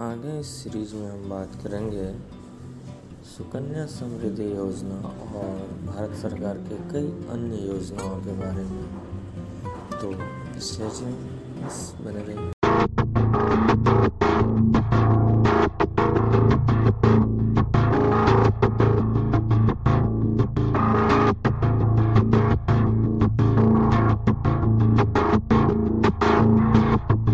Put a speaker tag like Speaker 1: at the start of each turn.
Speaker 1: आगे इस सीरीज़ में हम बात करेंगे सुकन्या समृद्धि योजना और भारत सरकार के कई अन्य योजनाओं के बारे में। तो इस बने रहिए।